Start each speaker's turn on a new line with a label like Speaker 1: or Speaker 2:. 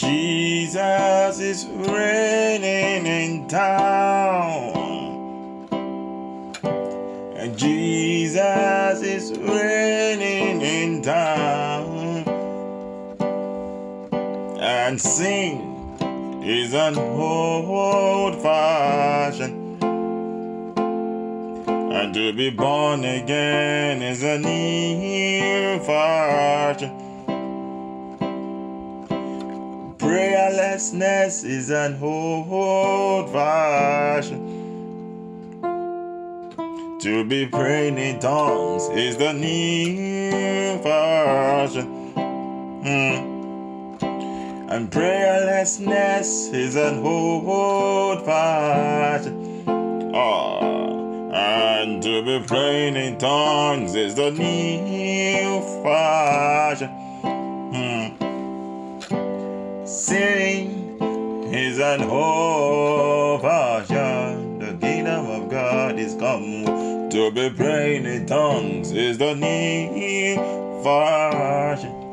Speaker 1: Jesus is reigning in town. And Jesus is reigning in town. And sin is an old fashion. And to be born again is a new fashion. Prayerlessness is an old fashion. To be praying in tongues is the new fashion. Hmm. And prayerlessness is an old fashion. Oh, and to be praying in tongues is the new fashion. Is an old fashion. The kingdom of God is come. To be praying in tongues is the new fashion.